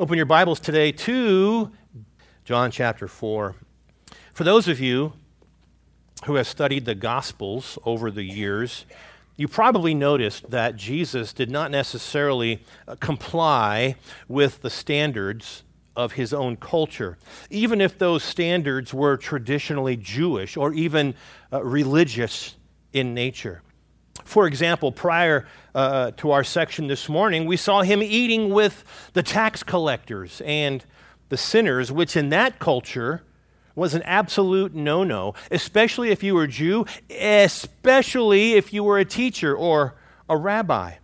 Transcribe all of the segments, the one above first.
Open your Bibles today to John chapter 4. For those of you who have studied the Gospels over the years, you probably noticed that Jesus did not necessarily uh, comply with the standards of his own culture, even if those standards were traditionally Jewish or even uh, religious in nature. For example, prior uh, to our section this morning, we saw him eating with the tax collectors and the sinners, which in that culture was an absolute no no, especially if you were a Jew, especially if you were a teacher or a rabbi.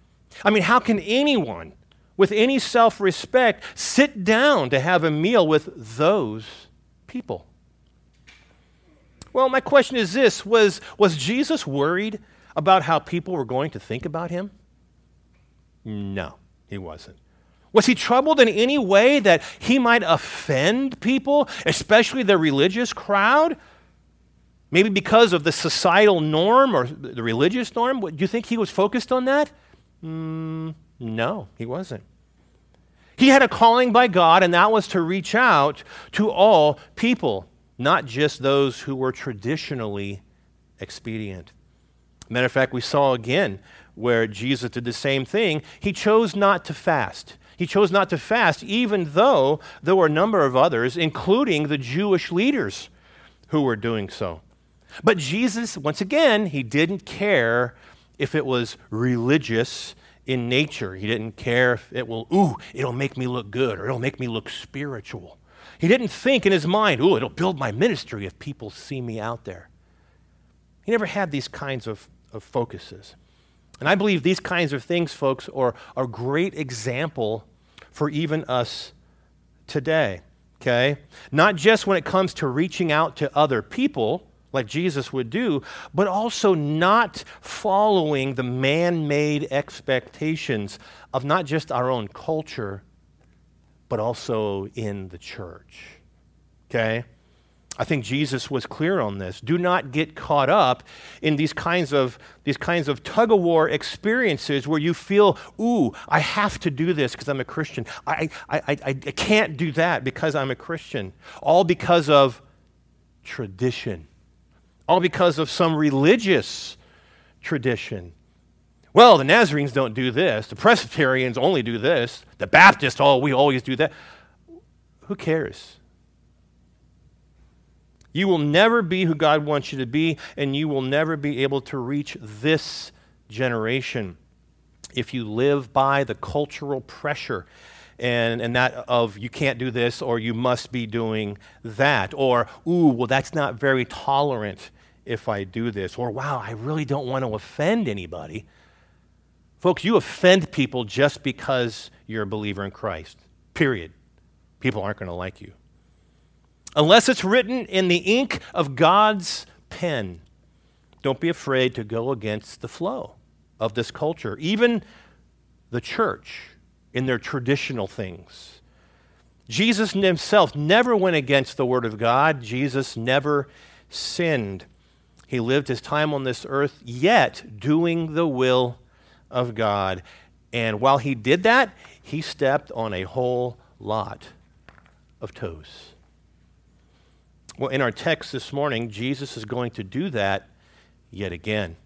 I mean, how can anyone with any self respect sit down to have a meal with those people? Well, my question is this was, was Jesus worried about how people were going to think about him? No, he wasn't. Was he troubled in any way that he might offend people, especially the religious crowd? Maybe because of the societal norm or the religious norm? Do you think he was focused on that? Mm, no, he wasn't. He had a calling by God, and that was to reach out to all people, not just those who were traditionally expedient. Matter of fact, we saw again where Jesus did the same thing. He chose not to fast. He chose not to fast, even though there were a number of others, including the Jewish leaders, who were doing so. But Jesus, once again, he didn't care if it was religious in nature. He didn't care if it will, ooh, it'll make me look good or it'll make me look spiritual. He didn't think in his mind, ooh, it'll build my ministry if people see me out there. He never had these kinds of, of focuses. And I believe these kinds of things, folks, are a great example for even us today. Okay? Not just when it comes to reaching out to other people, like Jesus would do, but also not following the man made expectations of not just our own culture, but also in the church. Okay? I think Jesus was clear on this. Do not get caught up in these kinds of these kinds of tug of war experiences where you feel, "Ooh, I have to do this because I'm a Christian. I, I, I, I can't do that because I'm a Christian." All because of tradition. All because of some religious tradition. Well, the Nazarenes don't do this. The Presbyterians only do this. The Baptists, oh, we always do that. Who cares? You will never be who God wants you to be, and you will never be able to reach this generation if you live by the cultural pressure and, and that of you can't do this or you must be doing that. Or ooh well that's not very tolerant if i do this. Or wow i really don't want to offend anybody. Folks you offend people just because you're a believer in christ period. People aren't going to like you unless it's written in the ink of God's pen. Don't be afraid to go against the flow of this culture, even the church in their traditional things. Jesus himself never went against the Word of God. Jesus never sinned. He lived his time on this earth, yet doing the will of God. And while he did that, he stepped on a whole lot of toes. Well, in our text this morning, Jesus is going to do that yet again.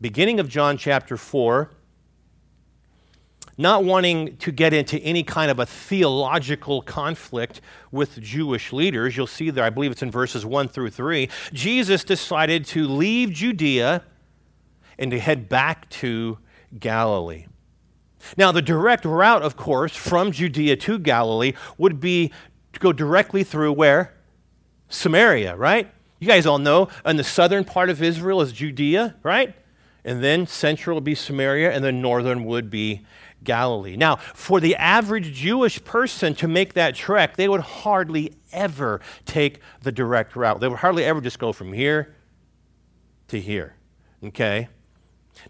Beginning of John chapter 4, not wanting to get into any kind of a theological conflict with Jewish leaders, you'll see there, I believe it's in verses 1 through 3, Jesus decided to leave Judea and to head back to Galilee. Now, the direct route, of course, from Judea to Galilee would be to go directly through where? Samaria, right? You guys all know, in the southern part of Israel is Judea, right? And then central would be Samaria, and then northern would be Galilee. Now, for the average Jewish person to make that trek, they would hardly ever take the direct route. They would hardly ever just go from here to here. Okay?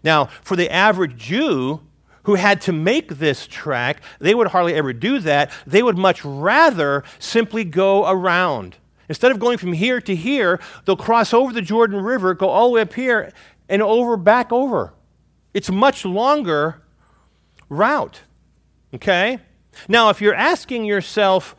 Now, for the average Jew who had to make this trek, they would hardly ever do that. They would much rather simply go around Instead of going from here to here, they'll cross over the Jordan River, go all the way up here, and over, back over. It's a much longer route. Okay? Now, if you're asking yourself,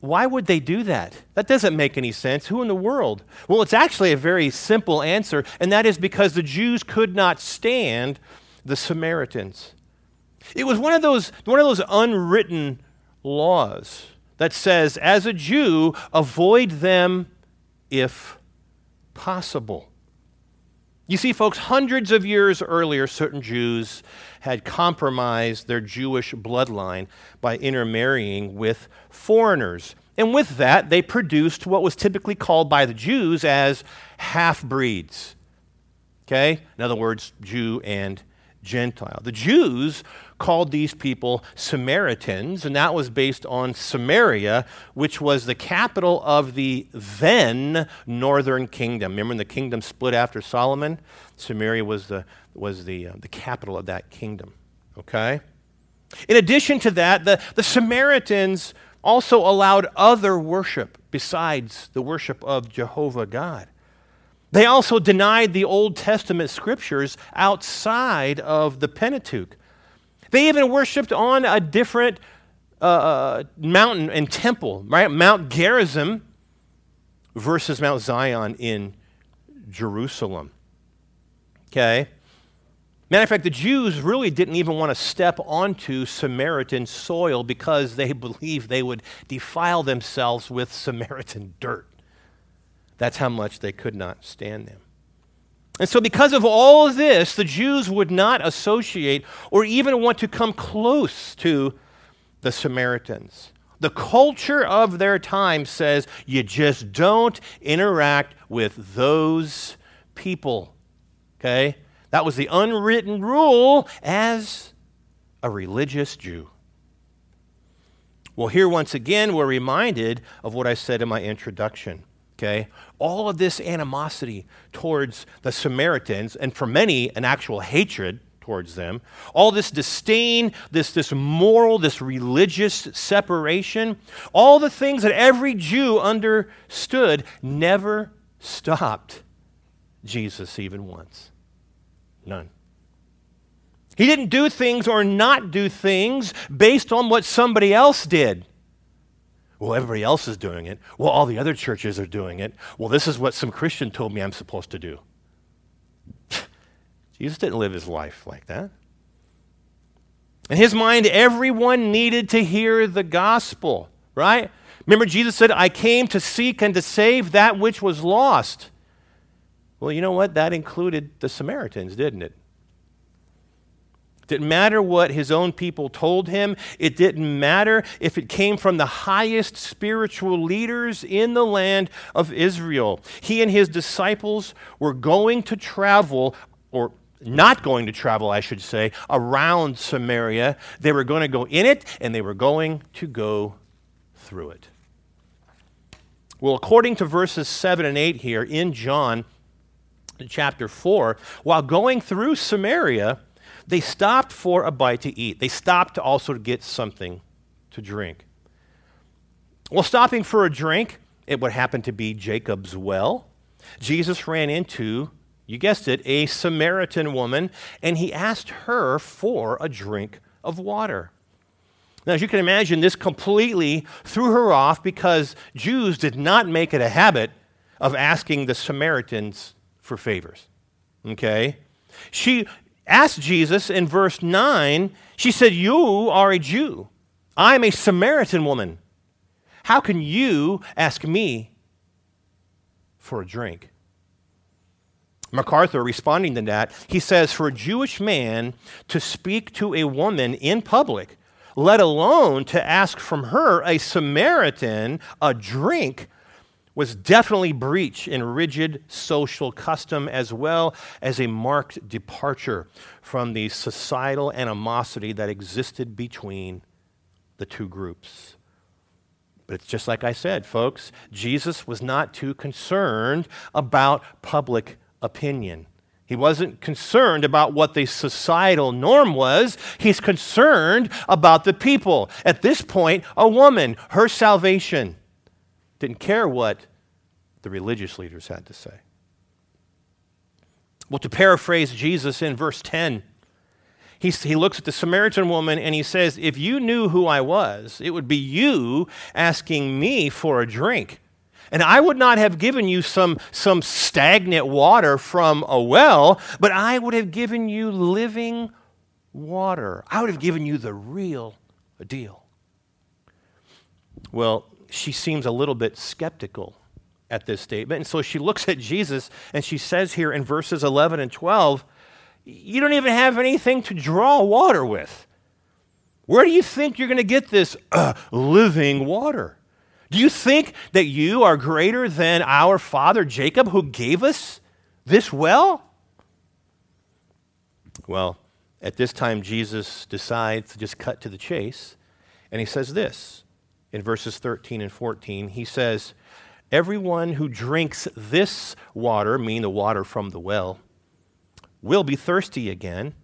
why would they do that? That doesn't make any sense. Who in the world? Well, it's actually a very simple answer, and that is because the Jews could not stand the Samaritans. It was one of those, one of those unwritten laws that says, as a Jew, avoid them if possible. You see, folks, hundreds of years earlier, certain Jews had compromised their Jewish bloodline by intermarrying with foreigners. And with that, they produced what was typically called by the Jews as half breeds. Okay? In other words, Jew and Gentile. The Jews called these people Samaritans, and that was based on Samaria, which was the capital of the then northern kingdom. Remember when the kingdom split after Solomon? Samaria was the, was the, uh, the capital of that kingdom. Okay? In addition to that, the, the Samaritans also allowed other worship besides the worship of Jehovah God. They also denied the Old Testament scriptures outside of the Pentateuch. They even worshiped on a different uh, uh, mountain and temple, right? Mount Gerizim versus Mount Zion in Jerusalem. Okay? Matter of fact, the Jews really didn't even want to step onto Samaritan soil because they believed they would defile themselves with Samaritan dirt. That's how much they could not stand them. And so, because of all of this, the Jews would not associate or even want to come close to the Samaritans. The culture of their time says you just don't interact with those people. Okay? That was the unwritten rule as a religious Jew. Well, here once again, we're reminded of what I said in my introduction. Okay? All of this animosity towards the Samaritans, and for many, an actual hatred towards them, all this disdain, this, this moral, this religious separation, all the things that every Jew understood never stopped Jesus even once. None. He didn't do things or not do things based on what somebody else did. Well, everybody else is doing it. Well, all the other churches are doing it. Well, this is what some Christian told me I'm supposed to do. Jesus didn't live his life like that. In his mind, everyone needed to hear the gospel, right? Remember, Jesus said, I came to seek and to save that which was lost. Well, you know what? That included the Samaritans, didn't it? Didn't matter what his own people told him. It didn't matter if it came from the highest spiritual leaders in the land of Israel. He and his disciples were going to travel, or not going to travel, I should say, around Samaria. They were going to go in it, and they were going to go through it. Well, according to verses 7 and 8 here in John chapter 4, while going through Samaria, they stopped for a bite to eat. They stopped to also get something to drink. Well, stopping for a drink, it would happen to be Jacob's well. Jesus ran into, you guessed it, a Samaritan woman, and he asked her for a drink of water. Now, as you can imagine, this completely threw her off because Jews did not make it a habit of asking the Samaritans for favors. Okay? She asked Jesus in verse 9, she said, You are a Jew. I'm a Samaritan woman. How can you ask me for a drink? MacArthur, responding to that, he says, For a Jewish man to speak to a woman in public, let alone to ask from her, a Samaritan, a drink, was definitely breach in rigid social custom as well as a marked departure from the societal animosity that existed between the two groups. But it's just like I said, folks, Jesus was not too concerned about public opinion. He wasn't concerned about what the societal norm was. He's concerned about the people. At this point, a woman, her salvation. Didn't care what the religious leaders had to say. Well, to paraphrase Jesus in verse 10, he, he looks at the Samaritan woman and he says, If you knew who I was, it would be you asking me for a drink. And I would not have given you some, some stagnant water from a well, but I would have given you living water. I would have given you the real deal. Well, she seems a little bit skeptical at this statement. And so she looks at Jesus and she says here in verses 11 and 12, You don't even have anything to draw water with. Where do you think you're going to get this uh, living water? Do you think that you are greater than our father Jacob who gave us this well? Well, at this time, Jesus decides to just cut to the chase, and he says this in verses 13 and 14. He says, Everyone who drinks this water, meaning the water from the well, will be thirsty again.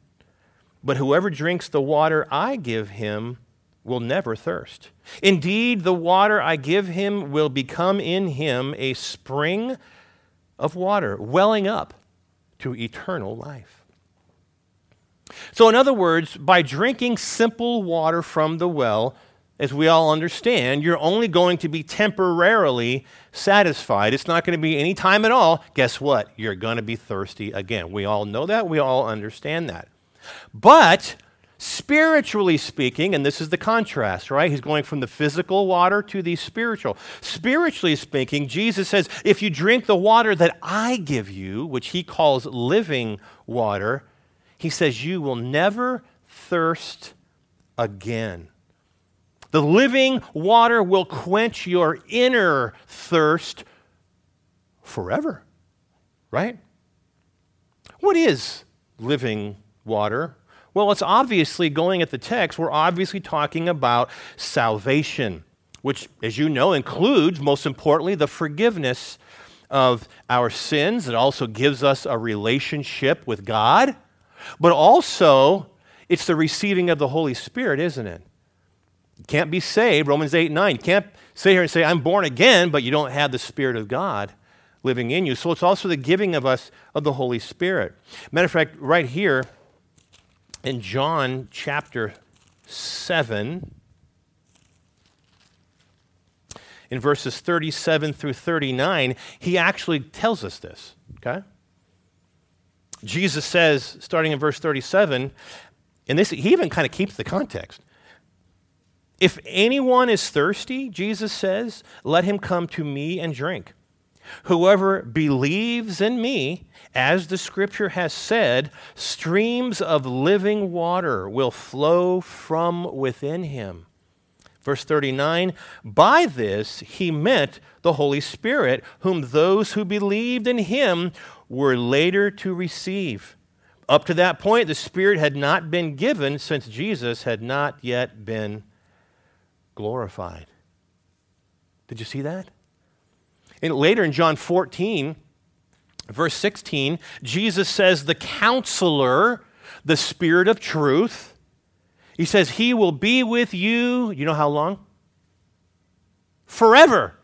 But whoever drinks the water I give him will never thirst. Indeed, the water I give him will become in him a spring of water, welling up to eternal life. So, in other words, by drinking simple water from the well, as we all understand, you're only going to be temporarily satisfied. It's not going to be any time at all. Guess what? You're going to be thirsty again. We all know that. We all understand that. But spiritually speaking, and this is the contrast, right? He's going from the physical water to the spiritual. Spiritually speaking, Jesus says, if you drink the water that I give you, which he calls living water, he says, you will never thirst again. The living water will quench your inner thirst forever. Right? What is living water? Well, it's obviously going at the text, we're obviously talking about salvation, which, as you know, includes, most importantly, the forgiveness of our sins. It also gives us a relationship with God, but also it's the receiving of the Holy Spirit, isn't it? Can't be saved, Romans 8 9. You can't sit here and say, I'm born again, but you don't have the Spirit of God living in you. So it's also the giving of us of the Holy Spirit. Matter of fact, right here in John chapter 7, in verses 37 through 39, he actually tells us this, okay? Jesus says, starting in verse 37, and this, he even kind of keeps the context. If anyone is thirsty, Jesus says, let him come to me and drink. Whoever believes in me, as the scripture has said, streams of living water will flow from within him. Verse 39 By this he meant the Holy Spirit, whom those who believed in him were later to receive. Up to that point, the Spirit had not been given since Jesus had not yet been glorified. Did you see that? And later in John 14, verse 16, Jesus says, The counselor, the Spirit of truth, he says, He will be with you, you know how long? Forever.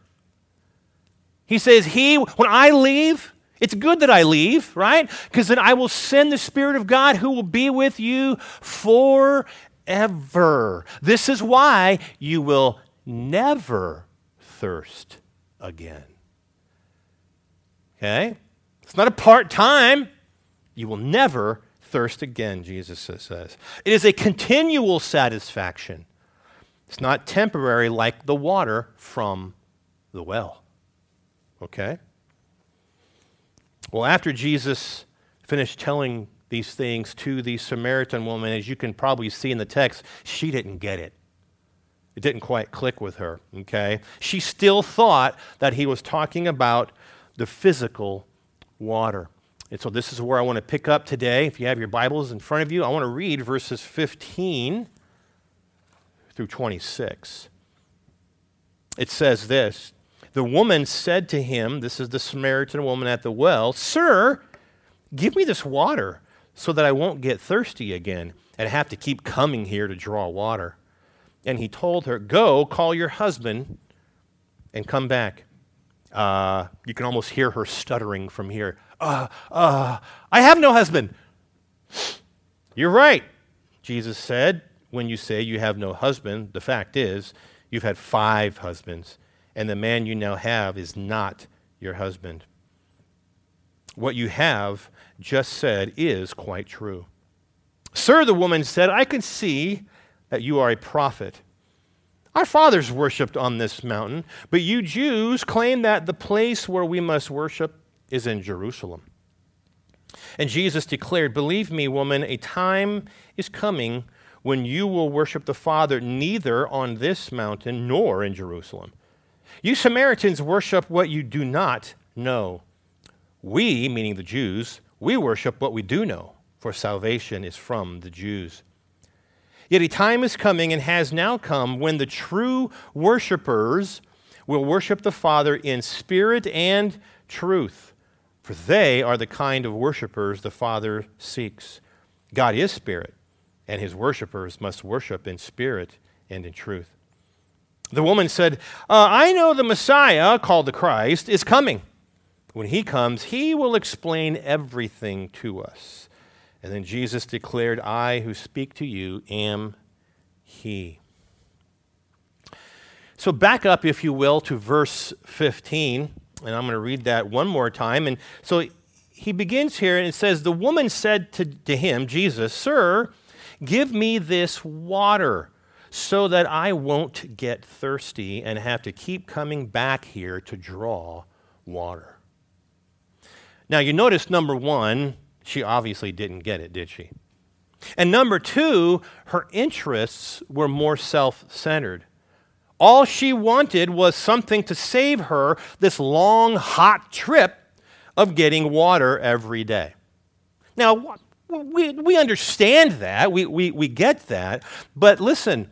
He says, He, when I leave, it's good that I leave, right? Because then I will send the Spirit of God who will be with you forever forever. This is why you will never thirst again. Okay? It's not a part time. You will never thirst again, Jesus says. It is a continual satisfaction. It's not temporary like the water from the well. Okay? Well, after Jesus finished telling these things to the Samaritan woman, as you can probably see in the text, she didn't get it. It didn't quite click with her, okay? She still thought that he was talking about the physical water. And so this is where I want to pick up today. If you have your Bibles in front of you, I want to read verses 15 through 26. It says this The woman said to him, This is the Samaritan woman at the well, Sir, give me this water so that I won't get thirsty again and have to keep coming here to draw water. And he told her, Go, call your husband and come back. Uh, you can almost hear her stuttering from here. Uh, uh, I have no husband. You're right. Jesus said, when you say you have no husband, the fact is, you've had five husbands, and the man you now have is not your husband. What you have just said is quite true. Sir, the woman said, I can see that you are a prophet. Our fathers worshipped on this mountain, but you Jews claim that the place where we must worship is in Jerusalem. And Jesus declared, Believe me, woman, a time is coming when you will worship the Father neither on this mountain nor in Jerusalem. You Samaritans worship what you do not know. We, meaning the Jews, we worship what we do know, for salvation is from the Jews. Yet a time is coming and has now come when the true worshipers will worship the Father in spirit and truth, for they are the kind of worshipers the Father seeks. God is spirit, and his worshipers must worship in spirit and in truth. The woman said, uh, I know the Messiah, called the Christ, is coming. When he comes, he will explain everything to us. And then Jesus declared, I who speak to you am he. So back up, if you will, to verse 15, and I'm going to read that one more time. And so he begins here and it says, The woman said to, to him, Jesus, Sir, give me this water so that I won't get thirsty and have to keep coming back here to draw water. Now, you notice number one, she obviously didn't get it, did she? And number two, her interests were more self centered. All she wanted was something to save her this long, hot trip of getting water every day. Now, we, we understand that, we, we, we get that, but listen,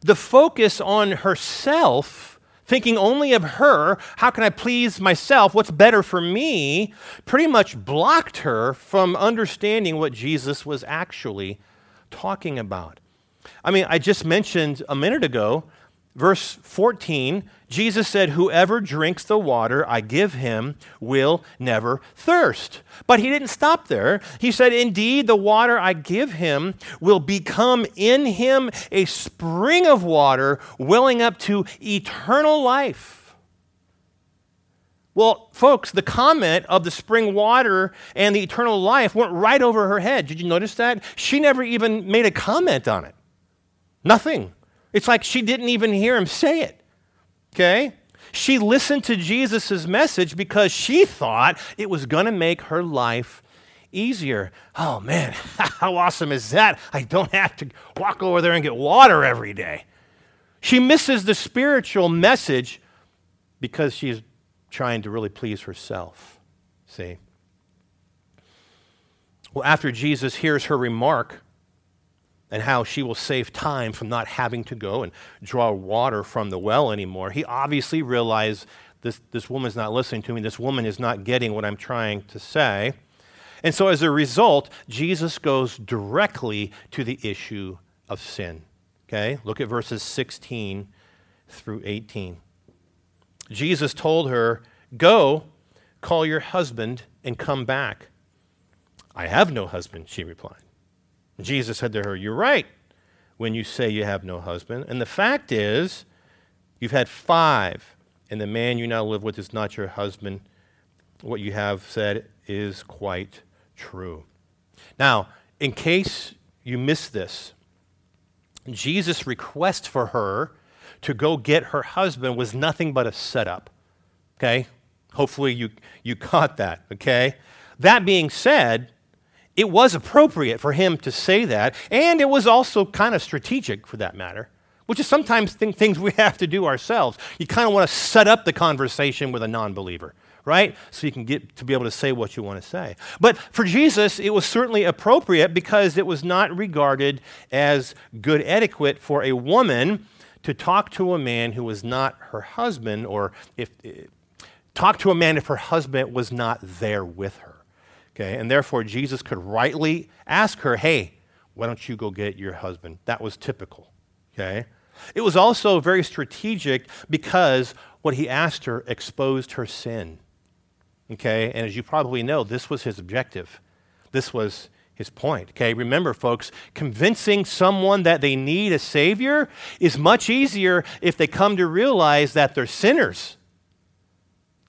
the focus on herself thinking only of her, how can I please myself, what's better for me, pretty much blocked her from understanding what Jesus was actually talking about. I mean, I just mentioned a minute ago Verse 14, Jesus said, Whoever drinks the water I give him will never thirst. But he didn't stop there. He said, Indeed, the water I give him will become in him a spring of water welling up to eternal life. Well, folks, the comment of the spring water and the eternal life went right over her head. Did you notice that? She never even made a comment on it. Nothing. It's like she didn't even hear him say it. Okay? She listened to Jesus' message because she thought it was going to make her life easier. Oh man, how awesome is that? I don't have to walk over there and get water every day. She misses the spiritual message because she's trying to really please herself. See? Well, after Jesus hears her remark, and how she will save time from not having to go and draw water from the well anymore. He obviously realized this, this woman's not listening to me. This woman is not getting what I'm trying to say. And so, as a result, Jesus goes directly to the issue of sin. Okay? Look at verses 16 through 18. Jesus told her, Go, call your husband, and come back. I have no husband, she replied. Jesus said to her, You're right when you say you have no husband. And the fact is, you've had five, and the man you now live with is not your husband. What you have said is quite true. Now, in case you missed this, Jesus' request for her to go get her husband was nothing but a setup. Okay? Hopefully you, you caught that. Okay? That being said, it was appropriate for him to say that, and it was also kind of strategic for that matter, which is sometimes th- things we have to do ourselves. You kind of want to set up the conversation with a non believer right? So you can get to be able to say what you want to say. But for Jesus, it was certainly appropriate because it was not regarded as good etiquette for a woman to talk to a man who was not her husband, or if eh, talk to a man if her husband was not there with her. Okay, and therefore Jesus could rightly ask her, hey, why don't you go get your husband? That was typical. Okay? It was also very strategic because what he asked her exposed her sin. Okay? And as you probably know, this was his objective. This was his point. Okay, remember, folks, convincing someone that they need a Savior is much easier if they come to realize that they're sinners.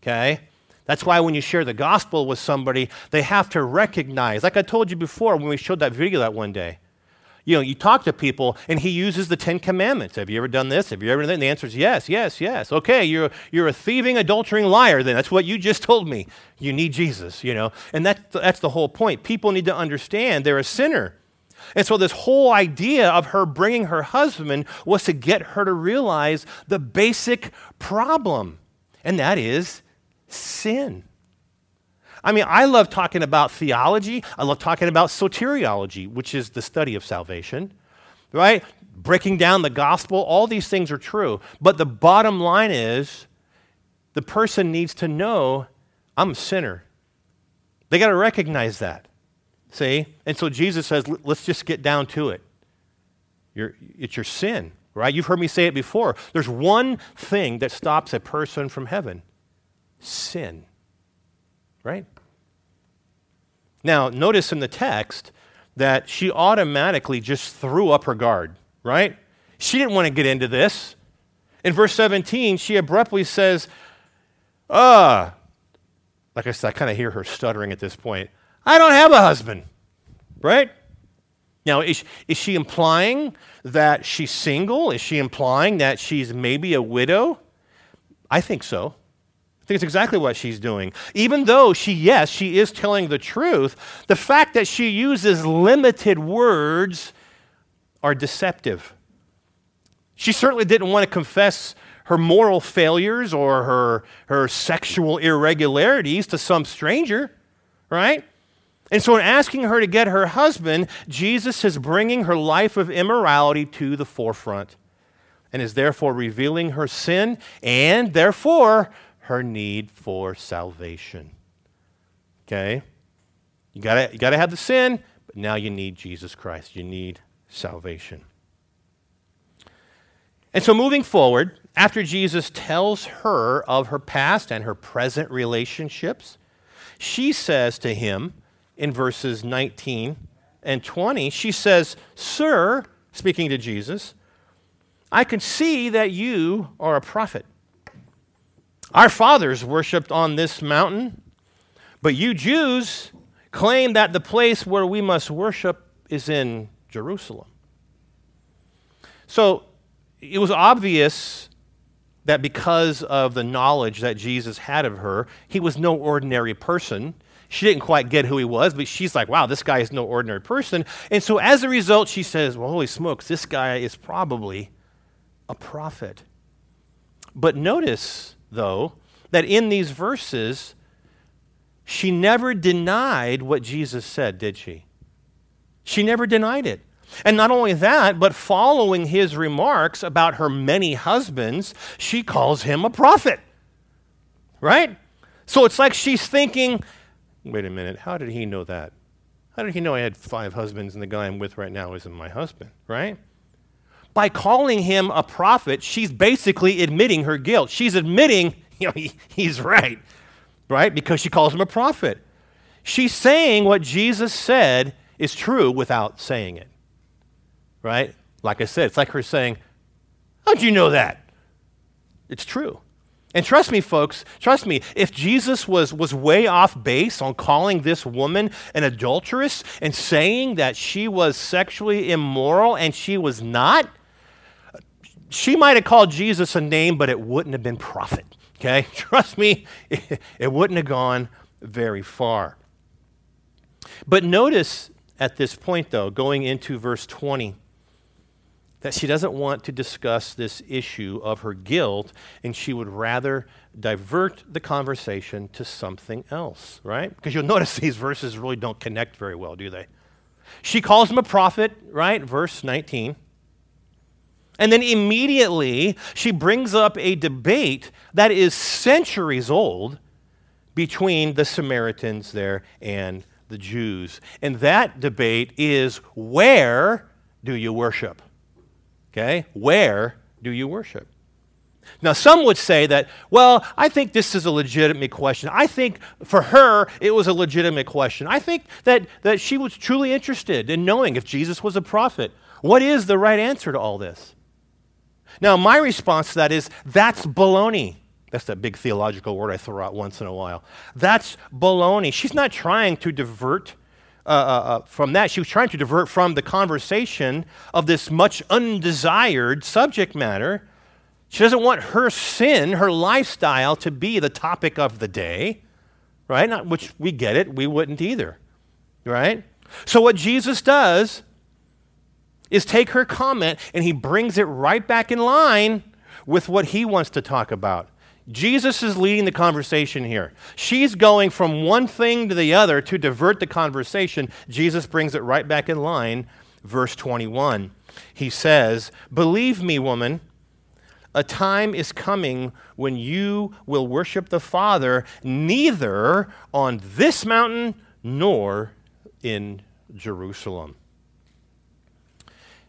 Okay? That's why when you share the gospel with somebody, they have to recognize, like I told you before when we showed that video that one day. You know, you talk to people and he uses the Ten Commandments. Have you ever done this? Have you ever done that? And the answer is yes, yes, yes. Okay, you're, you're a thieving, adultering liar then. That's what you just told me. You need Jesus, you know. And that, that's the whole point. People need to understand they're a sinner. And so, this whole idea of her bringing her husband was to get her to realize the basic problem, and that is sin. I mean, I love talking about theology. I love talking about soteriology, which is the study of salvation, right? Breaking down the gospel. All these things are true. But the bottom line is the person needs to know I'm a sinner. They got to recognize that. See? And so Jesus says, let's just get down to it. It's your sin, right? You've heard me say it before. There's one thing that stops a person from heaven sin. Right? Now, notice in the text that she automatically just threw up her guard, right? She didn't want to get into this. In verse 17, she abruptly says, Ah, like I said, I kind of hear her stuttering at this point. I don't have a husband, right? Now, is, is she implying that she's single? Is she implying that she's maybe a widow? I think so think it's exactly what she's doing. Even though she, yes, she is telling the truth, the fact that she uses limited words are deceptive. She certainly didn't want to confess her moral failures or her, her sexual irregularities to some stranger, right? And so, in asking her to get her husband, Jesus is bringing her life of immorality to the forefront and is therefore revealing her sin and therefore her need for salvation. Okay? You gotta, you gotta have the sin, but now you need Jesus Christ. You need salvation. And so, moving forward, after Jesus tells her of her past and her present relationships, she says to him in verses 19 and 20, she says, Sir, speaking to Jesus, I can see that you are a prophet. Our fathers worshiped on this mountain, but you Jews claim that the place where we must worship is in Jerusalem. So it was obvious that because of the knowledge that Jesus had of her, he was no ordinary person. She didn't quite get who he was, but she's like, wow, this guy is no ordinary person. And so as a result, she says, well, holy smokes, this guy is probably a prophet. But notice though, that in these verses, she never denied what Jesus said, did she? She never denied it. And not only that, but following his remarks about her many husbands, she calls him a prophet. Right? So it's like she's thinking, wait a minute, how did he know that? How did he know I had five husbands and the guy I'm with right now isn't my husband? Right? By calling him a prophet, she's basically admitting her guilt. She's admitting, you know, he, he's right, right? Because she calls him a prophet. She's saying what Jesus said is true without saying it, right? Like I said, it's like her saying, How'd you know that? It's true. And trust me, folks, trust me, if Jesus was, was way off base on calling this woman an adulteress and saying that she was sexually immoral and she was not, she might have called Jesus a name, but it wouldn't have been prophet. Okay? Trust me, it, wouldn't have gone very far. But notice at this point, though, going into verse 20, that she doesn't want to discuss this issue of her guilt, and she would rather divert the conversation to something else, right? Because you'll notice these verses really don't connect very well, do they? She calls him a prophet, right? Verse 19. And then immediately she brings up a debate that is centuries old between the Samaritans there and the Jews. And that debate is where do you worship? Okay? Where do you worship? Now, some would say that, well, I think this is a legitimate question. I think for her, it was a legitimate question. I think that, that she was truly interested in knowing if Jesus was a prophet. What is the right answer to all this? Now, my response to that is that's baloney. That's that big theological word I throw out once in a while. That's baloney. She's not trying to divert uh, uh, uh, from that. She was trying to divert from the conversation of this much undesired subject matter she doesn't want her sin, her lifestyle, to be the topic of the day, right? Not, which we get it, we wouldn't either, right? So, what Jesus does is take her comment and he brings it right back in line with what he wants to talk about. Jesus is leading the conversation here. She's going from one thing to the other to divert the conversation. Jesus brings it right back in line. Verse 21. He says, Believe me, woman a time is coming when you will worship the Father neither on this mountain nor in Jerusalem.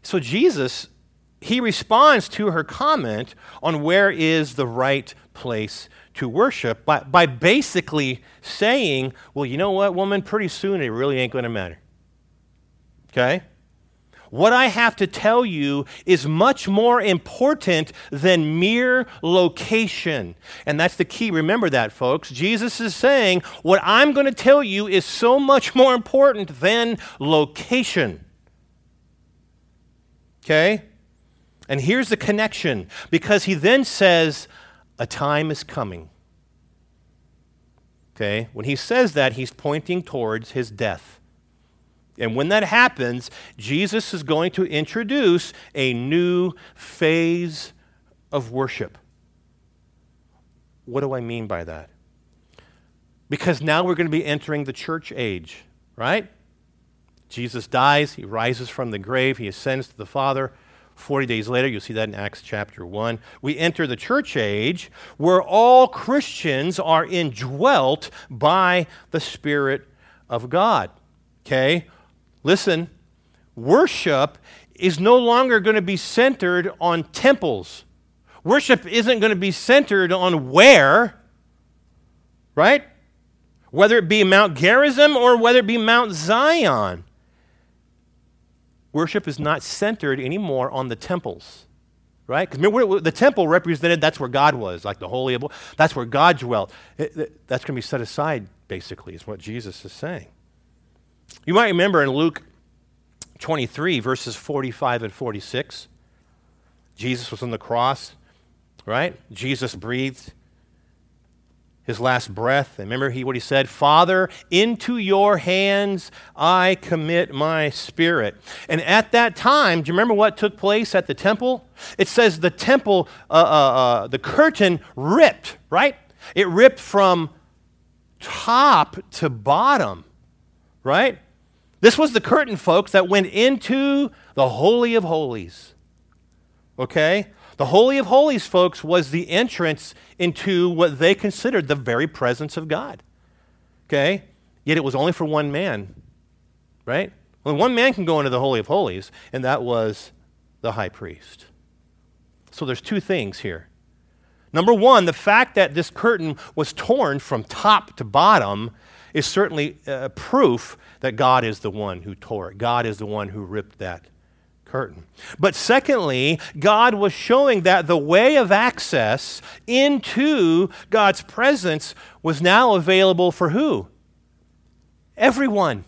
So Jesus, he responds to her comment on where is the right place to worship by, by basically saying, well, you know what, woman, pretty soon it really ain't going to matter. Okay? What I have to tell you is much more important than mere location. And that's the key. Remember that, folks. Jesus is saying, What I'm going to tell you is so much more important than location. Okay? And here's the connection because he then says, A time is coming. Okay? When he says that, he's pointing towards his death. And when that happens, Jesus is going to introduce a new phase of worship. What do I mean by that? Because now we're going to be entering the church age, right? Jesus dies, he rises from the grave, he ascends to the Father. 40 days later, you'll see that in Acts chapter 1. We enter the church age where all Christians are indwelt by the Spirit of God. Okay? Listen, worship is no longer going to be centered on temples. Worship isn't going to be centered on where, right? Whether it be Mount Gerizim or whether it be Mount Zion. Worship is not centered anymore on the temples, right? Because remember, the temple represented that's where God was, like the Holy of That's where God dwelt. It, it, that's going to be set aside, basically, is what Jesus is saying. You might remember in Luke 23, verses 45 and 46, Jesus was on the cross, right? Jesus breathed his last breath. And remember he, what he said? Father, into your hands I commit my spirit. And at that time, do you remember what took place at the temple? It says the temple, uh, uh, uh, the curtain ripped, right? It ripped from top to bottom right? This was the curtain, folks, that went into the Holy of Holies. Okay? The Holy of Holies, folks, was the entrance into what they considered the very presence of God. Okay? Yet it was only for one man, right? Only one man can go into the Holy of Holies, and that was the high priest. So there's two things here. Number one, the fact that this curtain was torn from top to bottom is certainly uh, proof that God is the one who tore it. God is the one who ripped that curtain. But secondly, God was showing that the way of access into God's presence was now available for who? Everyone.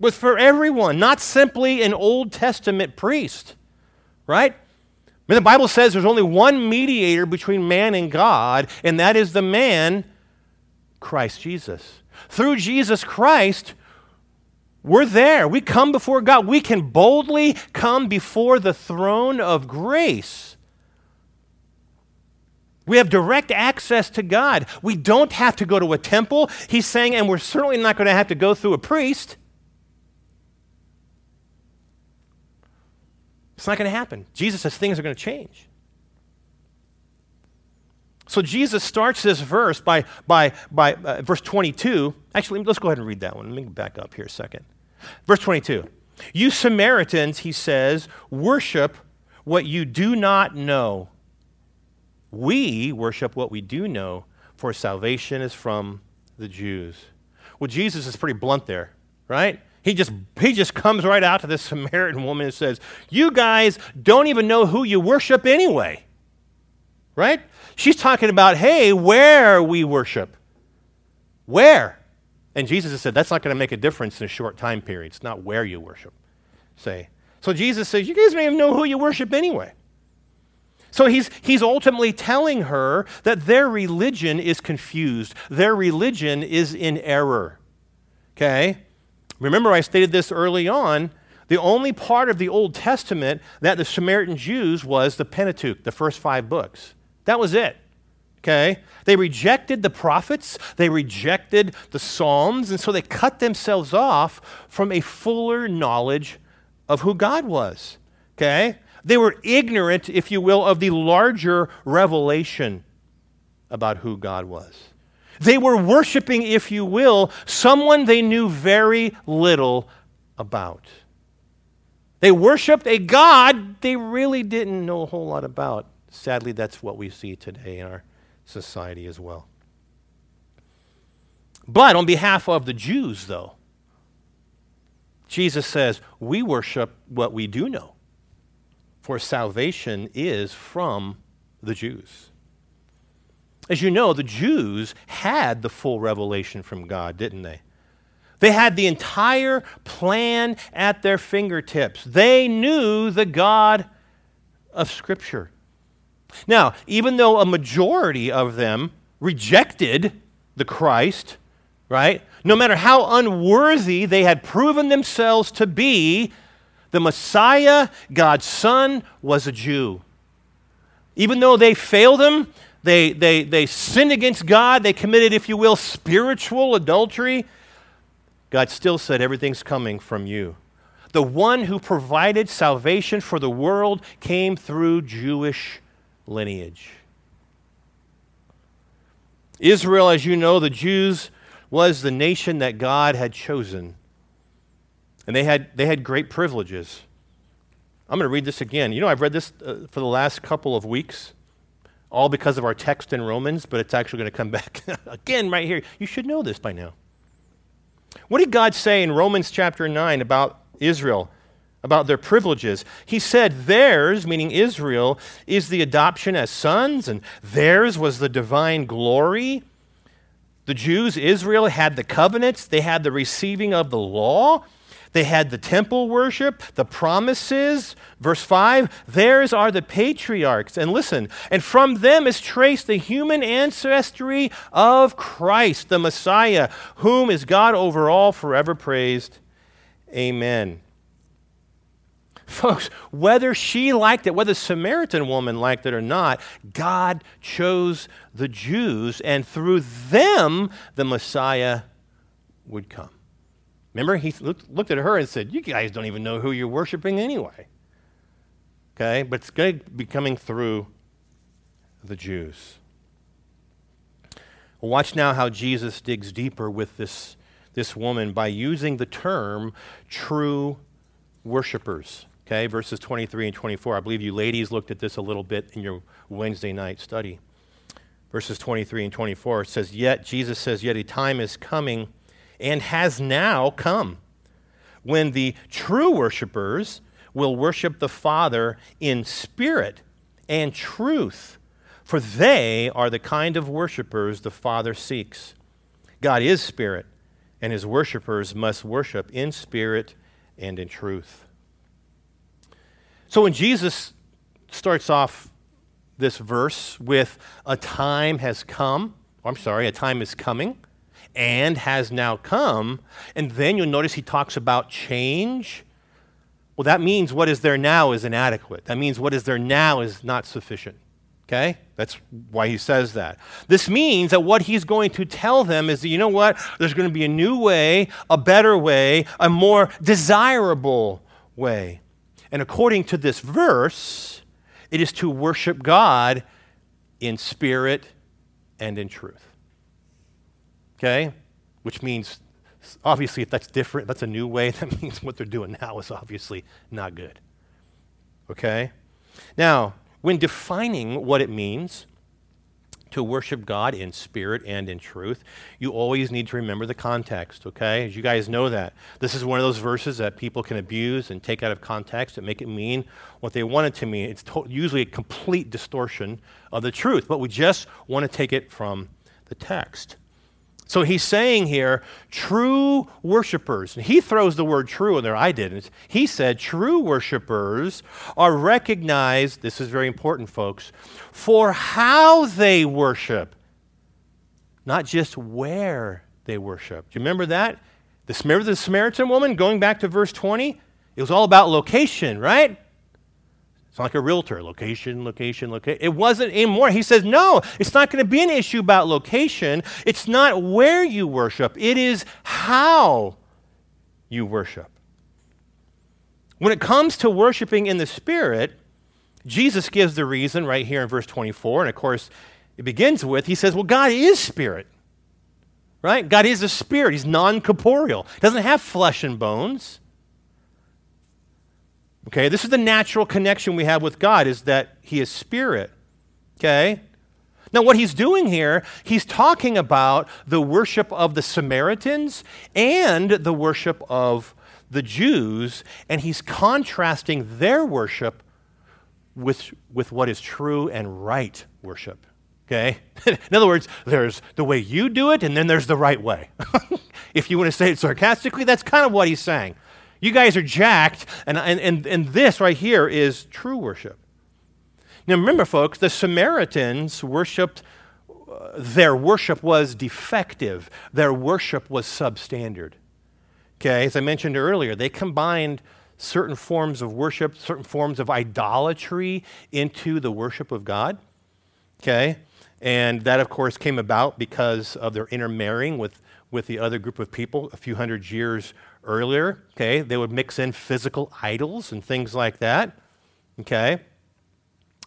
Was for everyone, not simply an Old Testament priest, right? I mean, the Bible says there's only one mediator between man and God, and that is the man, Christ Jesus. Through Jesus Christ, we're there. We come before God. We can boldly come before the throne of grace. We have direct access to God. We don't have to go to a temple. He's saying, and we're certainly not going to have to go through a priest. It's not going to happen. Jesus says things are going to change. So Jesus starts this verse by, by, by uh, verse 22. Actually, let's go ahead and read that one. Let me back up here a second. Verse 22. You Samaritans, he says, worship what you do not know. We worship what we do know, for salvation is from the Jews. Well, Jesus is pretty blunt there, right? He just, he just comes right out to this Samaritan woman and says, You guys don't even know who you worship anyway. Right? She's talking about, hey, where we worship. Where? And Jesus said, That's not going to make a difference in a short time period. It's not where you worship. Say. So Jesus says, You guys don't even know who you worship anyway. So he's, he's ultimately telling her that their religion is confused, their religion is in error. Okay? Remember, I stated this early on. The only part of the Old Testament that the Samaritan Jews was the Pentateuch, the first five books. That was it. Okay? They rejected the prophets, they rejected the Psalms, and so they cut themselves off from a fuller knowledge of who God was. Okay? They were ignorant, if you will, of the larger revelation about who God was. They were worshiping, if you will, someone they knew very little about. They worshiped a God they really didn't know a whole lot about. Sadly, that's what we see today in our society as well. But on behalf of the Jews, though, Jesus says, We worship what we do know, for salvation is from the Jews. As you know, the Jews had the full revelation from God, didn't they? They had the entire plan at their fingertips. They knew the God of Scripture. Now, even though a majority of them rejected the Christ, right? No matter how unworthy they had proven themselves to be, the Messiah, God's Son, was a Jew. Even though they failed him, they, they, they sinned against God. They committed, if you will, spiritual adultery. God still said, Everything's coming from you. The one who provided salvation for the world came through Jewish lineage. Israel, as you know, the Jews was the nation that God had chosen. And they had, they had great privileges. I'm going to read this again. You know, I've read this uh, for the last couple of weeks all because of our text in Romans, but it's actually going to come back again right here. You should know this by now. What did God say in Romans chapter 9 about Israel, about their privileges? He said, Theirs, meaning Israel, is the adoption as sons, and theirs was the divine glory. The Jews, Israel, had the covenants, they had the receiving of the law. They had the temple worship, the promises. Verse 5 theirs are the patriarchs. And listen, and from them is traced the human ancestry of Christ, the Messiah, whom is God over all, forever praised. Amen. Folks, whether she liked it, whether the Samaritan woman liked it or not, God chose the Jews, and through them the Messiah would come. Remember, he looked, looked at her and said, You guys don't even know who you're worshiping anyway. Okay? But it's going to be coming through the Jews. Watch now how Jesus digs deeper with this, this woman by using the term true worshipers. Okay, verses 23 and 24. I believe you ladies looked at this a little bit in your Wednesday night study. Verses 23 and 24 says, Yet, Jesus says, Yet a time is coming and has now come when the true worshipers will worship the Father in spirit and truth, for they are the kind of worshipers the Father seeks. God is spirit, and his worshipers must worship in spirit and in truth. So when Jesus starts off this verse with a time has come, I'm sorry, a time is coming, and has now come. And then you'll notice he talks about change. Well, that means what is there now is inadequate. That means what is there now is not sufficient. Okay? That's why he says that. This means that what he's going to tell them is that, you know what? There's going to be a new way, a better way, a more desirable way. And according to this verse, it is to worship God in spirit and in truth. Okay? Which means, obviously, if that's different, that's a new way, that means what they're doing now is obviously not good. Okay? Now, when defining what it means to worship God in spirit and in truth, you always need to remember the context, okay? As you guys know that. This is one of those verses that people can abuse and take out of context and make it mean what they want it to mean. It's to- usually a complete distortion of the truth, but we just want to take it from the text. So he's saying here, true worshipers, he throws the word true in there, I didn't. He said, true worshipers are recognized, this is very important, folks, for how they worship, not just where they worship. Do you remember that? The, the Samaritan woman, going back to verse 20, it was all about location, right? It's like a realtor location, location, location. It wasn't anymore. He says, no, it's not going to be an issue about location. It's not where you worship, it is how you worship. When it comes to worshiping in the Spirit, Jesus gives the reason right here in verse 24. And of course, it begins with, he says, well, God is Spirit. Right? God is a spirit. He's non corporeal. Doesn't have flesh and bones. Okay, this is the natural connection we have with God is that he is spirit. Okay? Now, what he's doing here, he's talking about the worship of the Samaritans and the worship of the Jews, and he's contrasting their worship with, with what is true and right worship. Okay? In other words, there's the way you do it, and then there's the right way. if you want to say it sarcastically, that's kind of what he's saying. You guys are jacked, and, and, and, and this right here is true worship. Now remember, folks, the Samaritans worshiped, uh, their worship was defective, their worship was substandard. Okay, as I mentioned earlier, they combined certain forms of worship, certain forms of idolatry into the worship of God. Okay, and that, of course, came about because of their intermarrying with, with the other group of people a few hundred years earlier. Okay, they would mix in physical idols and things like that. Okay,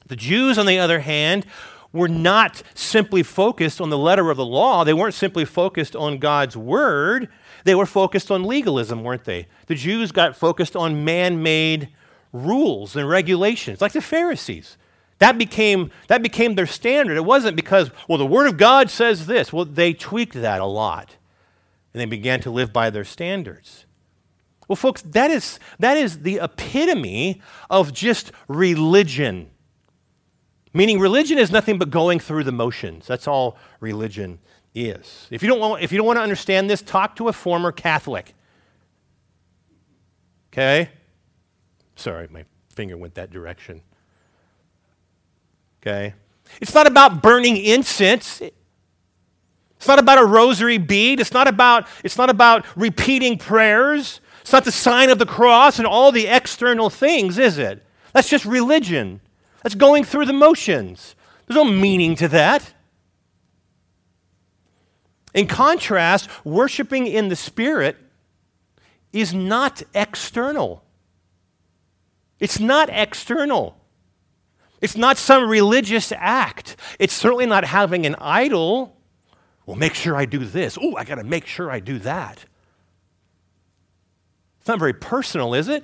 the Jews, on the other hand, were not simply focused on the letter of the law. They weren't simply focused on God's word. They were focused on legalism, weren't they? The Jews got focused on man made rules and regulations, like the Pharisees. That became, that became their standard. It wasn't because, well, the Word of God says this. Well, they tweaked that a lot. And they began to live by their standards. Well, folks, that is, that is the epitome of just religion. Meaning, religion is nothing but going through the motions. That's all religion is. If you don't want, if you don't want to understand this, talk to a former Catholic. Okay? Sorry, my finger went that direction. Okay? It's not about burning incense. It's not about a rosary bead. It's not about, it's not about repeating prayers. It's not the sign of the cross and all the external things, is it? That's just religion. That's going through the motions. There's no meaning to that. In contrast, worshiping in the Spirit is not external. It's not external. It's not some religious act. It's certainly not having an idol. Well, make sure I do this. Oh, I got to make sure I do that. It's not very personal, is it?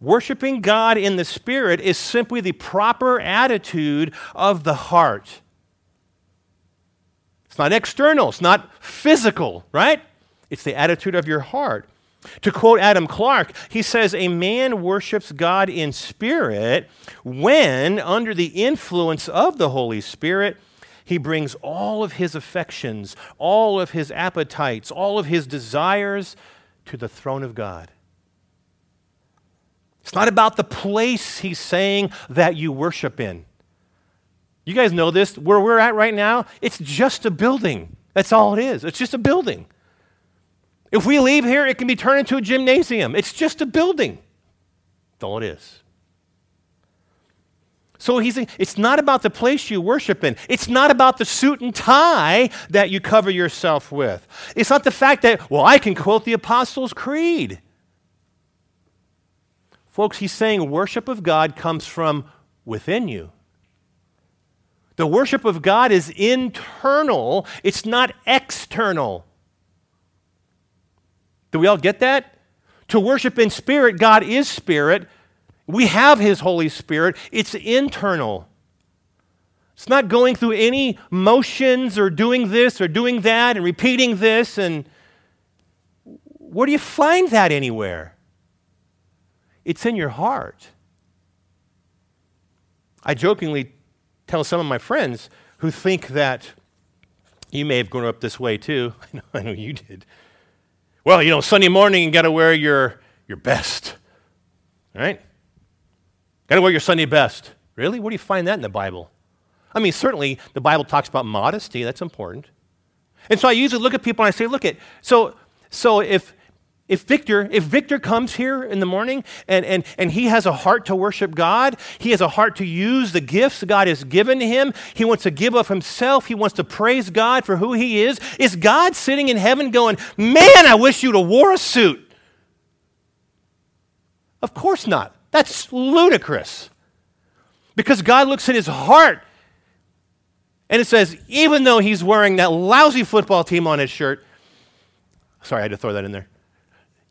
Worshiping God in the Spirit is simply the proper attitude of the heart. It's not external, it's not physical, right? It's the attitude of your heart. To quote Adam Clarke, he says, A man worships God in spirit when, under the influence of the Holy Spirit, he brings all of his affections, all of his appetites, all of his desires to the throne of God. It's not about the place he's saying that you worship in. You guys know this. Where we're at right now, it's just a building. That's all it is. It's just a building. If we leave here, it can be turned into a gymnasium. It's just a building. That's all it is. So he's saying it's not about the place you worship in. It's not about the suit and tie that you cover yourself with. It's not the fact that, well, I can quote the Apostles' Creed. Folks, he's saying worship of God comes from within you. The worship of God is internal, it's not external. Do we all get that? To worship in spirit, God is spirit. We have His Holy Spirit, it's internal. It's not going through any motions or doing this or doing that and repeating this. And where do you find that anywhere? It's in your heart. I jokingly tell some of my friends who think that you may have grown up this way too. I know, I know you did. Well, you know, Sunday morning you got to wear your, your best, right? Got to wear your Sunday best. Really? Where do you find that in the Bible? I mean, certainly the Bible talks about modesty. That's important. And so I usually look at people and I say, look at, so, so if, if Victor, if Victor comes here in the morning and, and, and he has a heart to worship God, he has a heart to use the gifts God has given him, he wants to give of himself, he wants to praise God for who he is, is God sitting in heaven going, Man, I wish you'd have wore a suit? Of course not. That's ludicrous. Because God looks at his heart and it says, even though he's wearing that lousy football team on his shirt, sorry, I had to throw that in there.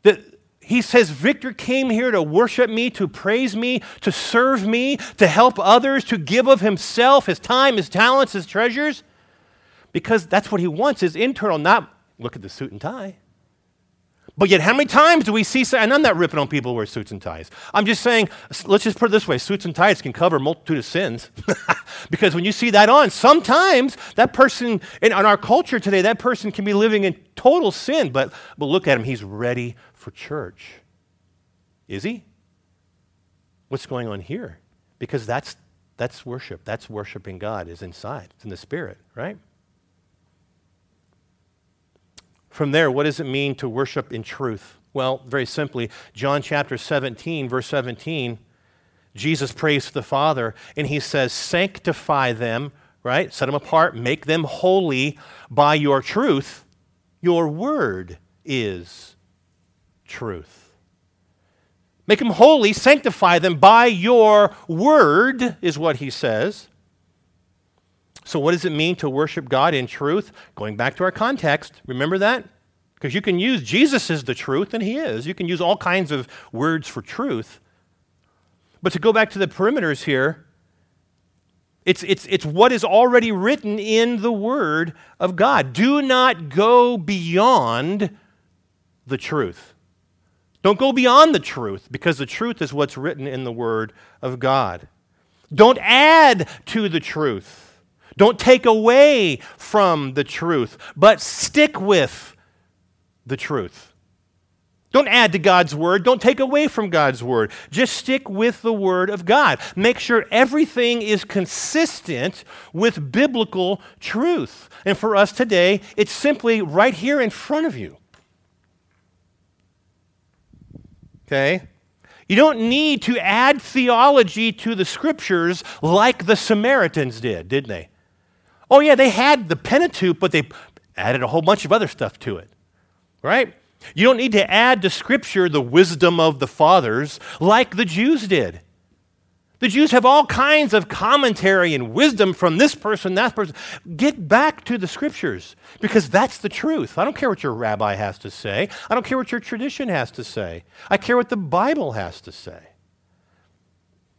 That he says, Victor came here to worship me, to praise me, to serve me, to help others, to give of himself, his time, his talents, his treasures, because that's what he wants, his internal, not look at the suit and tie. But yet, how many times do we see, and I'm not ripping on people who wear suits and ties. I'm just saying, let's just put it this way suits and ties can cover a multitude of sins. because when you see that on, sometimes that person, in, in, our culture today, that person can be living in total sin, but, but look at him, he's ready for church. Is he? What's going on here? Because that's, that's worship. That's worshiping God, is inside, it's in the spirit, right? From there, what does it mean to worship in truth? Well, very simply, John chapter 17, verse 17, Jesus prays to the Father, and he says, Sanctify them, right? Set them apart, make them holy by your truth. Your word is truth. Make them holy, sanctify them by your word, is what he says. So, what does it mean to worship God in truth? Going back to our context, remember that? Because you can use Jesus is the truth, and he is. You can use all kinds of words for truth. But to go back to the perimeters here, it's, it's, it's what is already written in the Word of God. Do not go beyond the truth. Don't go beyond the truth because the truth is what's written in the Word of God. Don't add to the truth. Don't take away from the truth, but stick with the truth. Don't add to God's word. Don't take away from God's word. Just stick with the word of God. Make sure everything is consistent with biblical truth. And for us today, it's simply right here in front of you. Okay? You don't need to add theology to the scriptures like the Samaritans did, didn't they? Oh, yeah, they had the Pentateuch, but they added a whole bunch of other stuff to it, right? You don't need to add to Scripture the wisdom of the fathers like the Jews did. The Jews have all kinds of commentary and wisdom from this person, that person. Get back to the Scriptures because that's the truth. I don't care what your rabbi has to say, I don't care what your tradition has to say. I care what the Bible has to say.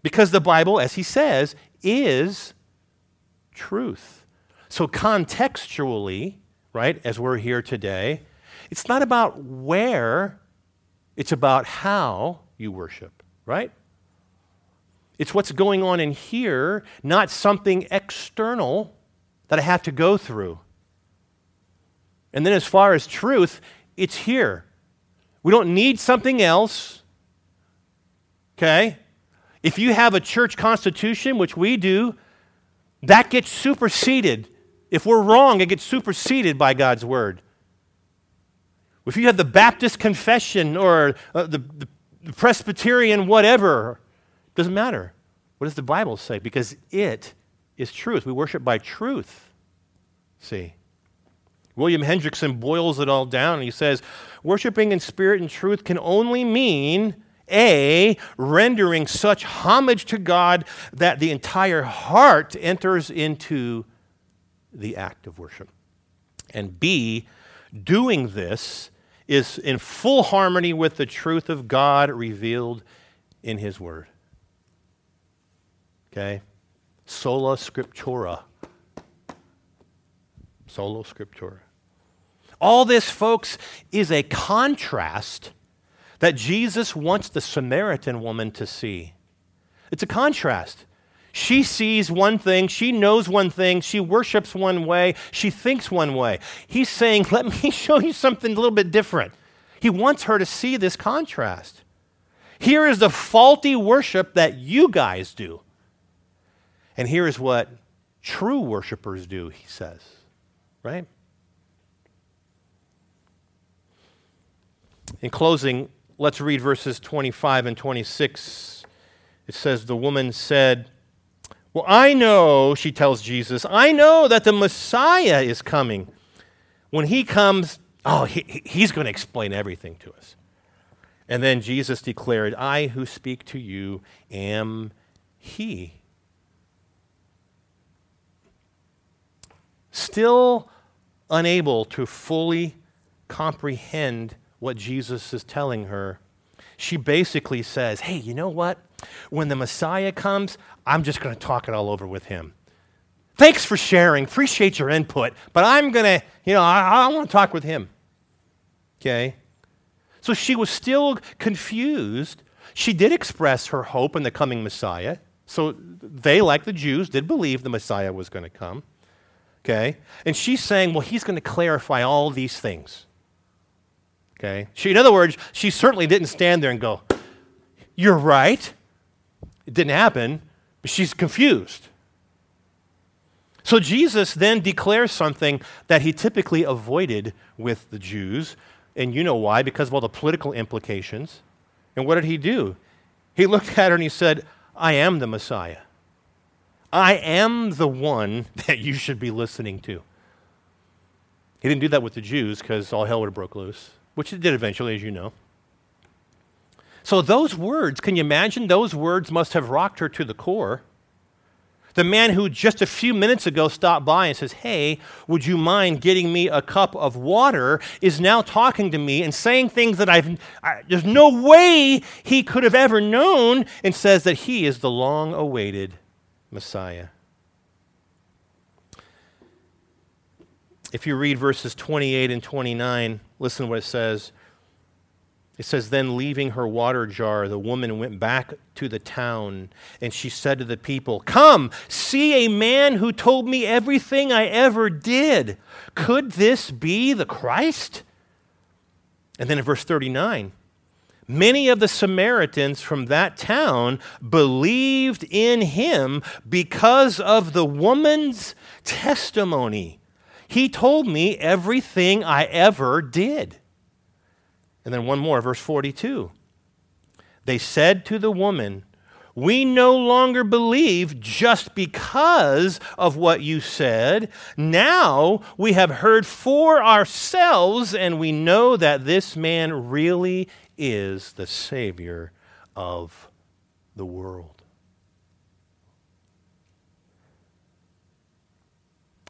Because the Bible, as he says, is truth. So, contextually, right, as we're here today, it's not about where, it's about how you worship, right? It's what's going on in here, not something external that I have to go through. And then, as far as truth, it's here. We don't need something else. Okay? If you have a church constitution, which we do, that gets superseded if we're wrong, it gets superseded by God's word. If you have the Baptist confession or uh, the, the, the Presbyterian whatever, doesn't matter. What does the Bible say? Because it is truth. We worship by truth. See? William Hendriksen boils it all down and he says, worshiping in spirit and truth can only mean A, rendering such homage to God that the entire heart enters into the act of worship. And B, doing this is in full harmony with the truth of God revealed in His Word. Okay? Sola Scriptura. Sola Scriptura. All this, folks, is a contrast that Jesus wants the Samaritan woman to see. It's a contrast. She sees one thing, she knows one thing, she worships one way, she thinks one way. He's saying, Let me show you something a little bit different. He wants her to see this contrast. Here is the faulty worship that you guys do. And here is what true worshipers do, he says, right? In closing, let's read verses 25 and 26. It says, The woman said, Well, I know, she tells Jesus, I know that the Messiah is coming. When he comes, oh, he, he's going to explain everything to us. And then Jesus declared, I who speak to you am he. Still unable to fully comprehend what Jesus is telling her, she basically says, Hey, you know what? When the Messiah comes, I'm just going to talk it all over with him. Thanks for sharing. Appreciate your input. But I'm going to, you know, I, I want to talk with him. Okay? So she was still confused. She did express her hope in the coming Messiah. So they, like the Jews, did believe the Messiah was going to come. Okay? And she's saying, well, he's going to clarify all these things. Okay? She, in other words, she certainly didn't stand there and go, You're right. It didn't happen, but she's confused. So Jesus then declares something that he typically avoided with the Jews. And you know why? Because of all the political implications. And what did he do? He looked at her and he said, I am the Messiah. I am the one that you should be listening to. He didn't do that with the Jews because all hell would have broke loose which it did eventually, as you know. So, those words, can you imagine? Those words must have rocked her to the core. The man who just a few minutes ago stopped by and says, Hey, would you mind getting me a cup of water? is now talking to me and saying things that I've, I, there's no way he could have ever known, and says that he is the long awaited Messiah. If you read verses 28 and 29, listen to what it says. It says, Then leaving her water jar, the woman went back to the town, and she said to the people, Come, see a man who told me everything I ever did. Could this be the Christ? And then in verse 39, many of the Samaritans from that town believed in him because of the woman's testimony. He told me everything I ever did. And then one more, verse 42. They said to the woman, We no longer believe just because of what you said. Now we have heard for ourselves, and we know that this man really is the Savior of the world.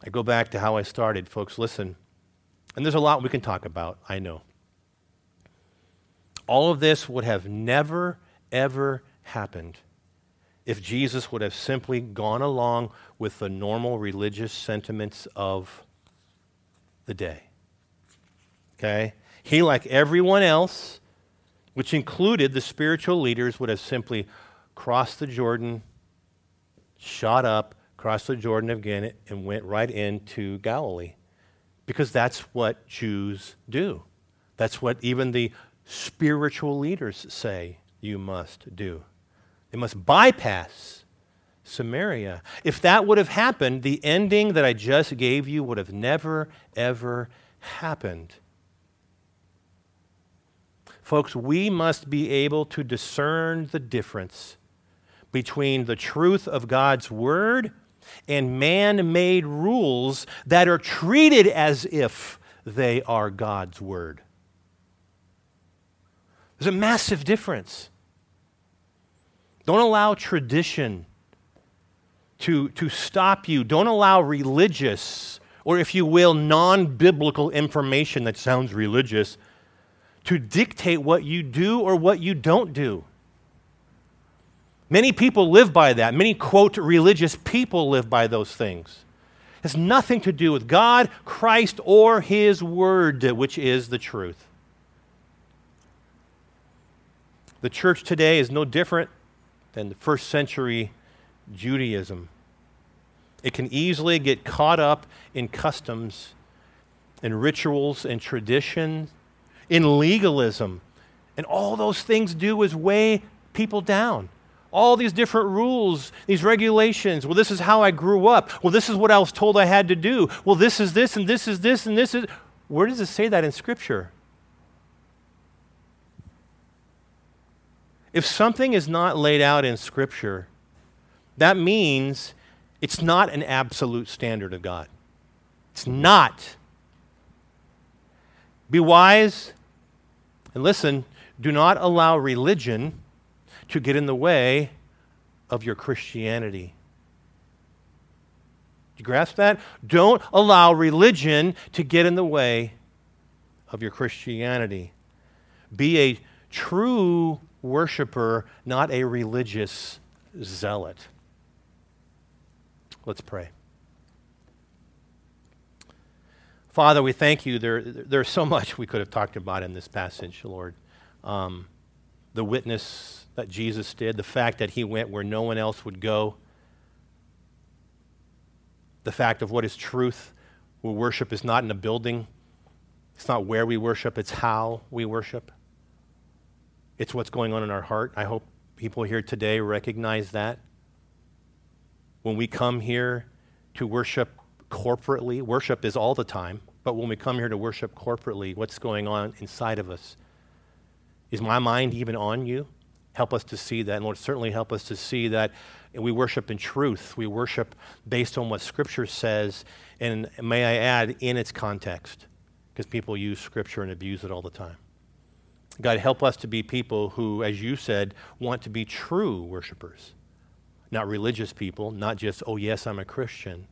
I go back to how I started. Folks, listen. And there's a lot we can talk about, I know. All of this would have never, ever happened if Jesus would have simply gone along with the normal religious sentiments of the day. Okay? He, like everyone else, which included the spiritual leaders, would have simply crossed the Jordan, shot up, crossed the Jordan again, and went right into Galilee. Because that's what Jews do. That's what even the spiritual leaders say you must do. They must bypass Samaria. If that would have happened, the ending that I just gave you would have never, ever happened. Folks, we must be able to discern the difference between the truth of God's Word and man made rules that are treated as if they are God's word. There's a massive difference. Don't allow tradition to, to stop you. Don't allow religious, or if you will, non biblical information that sounds religious to dictate what you do or what you don't do. Many people live by that. Many, quote, religious people live by those things. It has nothing to do with God, Christ, or His Word, which is the truth. The church today is no different than the first century Judaism. It can easily get caught up in customs, in rituals, and tradition, in legalism. And all those things do is weigh people down all these different rules, these regulations. Well, this is how I grew up. Well, this is what I was told I had to do. Well, this is this, and this is this, and this is. Where does it say that in Scripture? If something is not laid out in Scripture, that means it's not an absolute standard of God. It's not. Be wise and listen, do not allow religion to get in the way of your Christianity. Do you grasp that? Don't allow religion to get in the way of your Christianity. Be a true worshiper, not a religious zealot. Let's pray. Father, we thank you. There, there's so much we could have talked about in this passage, Lord. Um, the witness that Jesus did, the fact that he went where no one else would go, the fact of what is truth, where worship is not in a building, it's not where we worship, it's how we worship. It's what's going on in our heart. I hope people here today recognize that. When we come here to worship corporately, worship is all the time, but when we come here to worship corporately, what's going on inside of us? Is my mind even on you? Help us to see that. And Lord, certainly help us to see that we worship in truth. We worship based on what Scripture says, and may I add, in its context, because people use Scripture and abuse it all the time. God, help us to be people who, as you said, want to be true worshipers, not religious people, not just, oh, yes, I'm a Christian.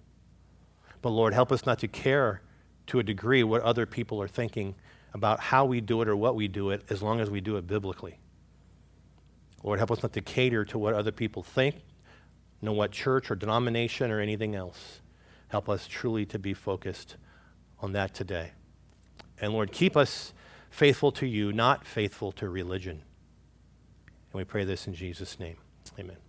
But Lord, help us not to care to a degree what other people are thinking about how we do it or what we do it, as long as we do it biblically. Lord, help us not to cater to what other people think, know what church or denomination or anything else. Help us truly to be focused on that today. And Lord, keep us faithful to you, not faithful to religion. And we pray this in Jesus' name. Amen.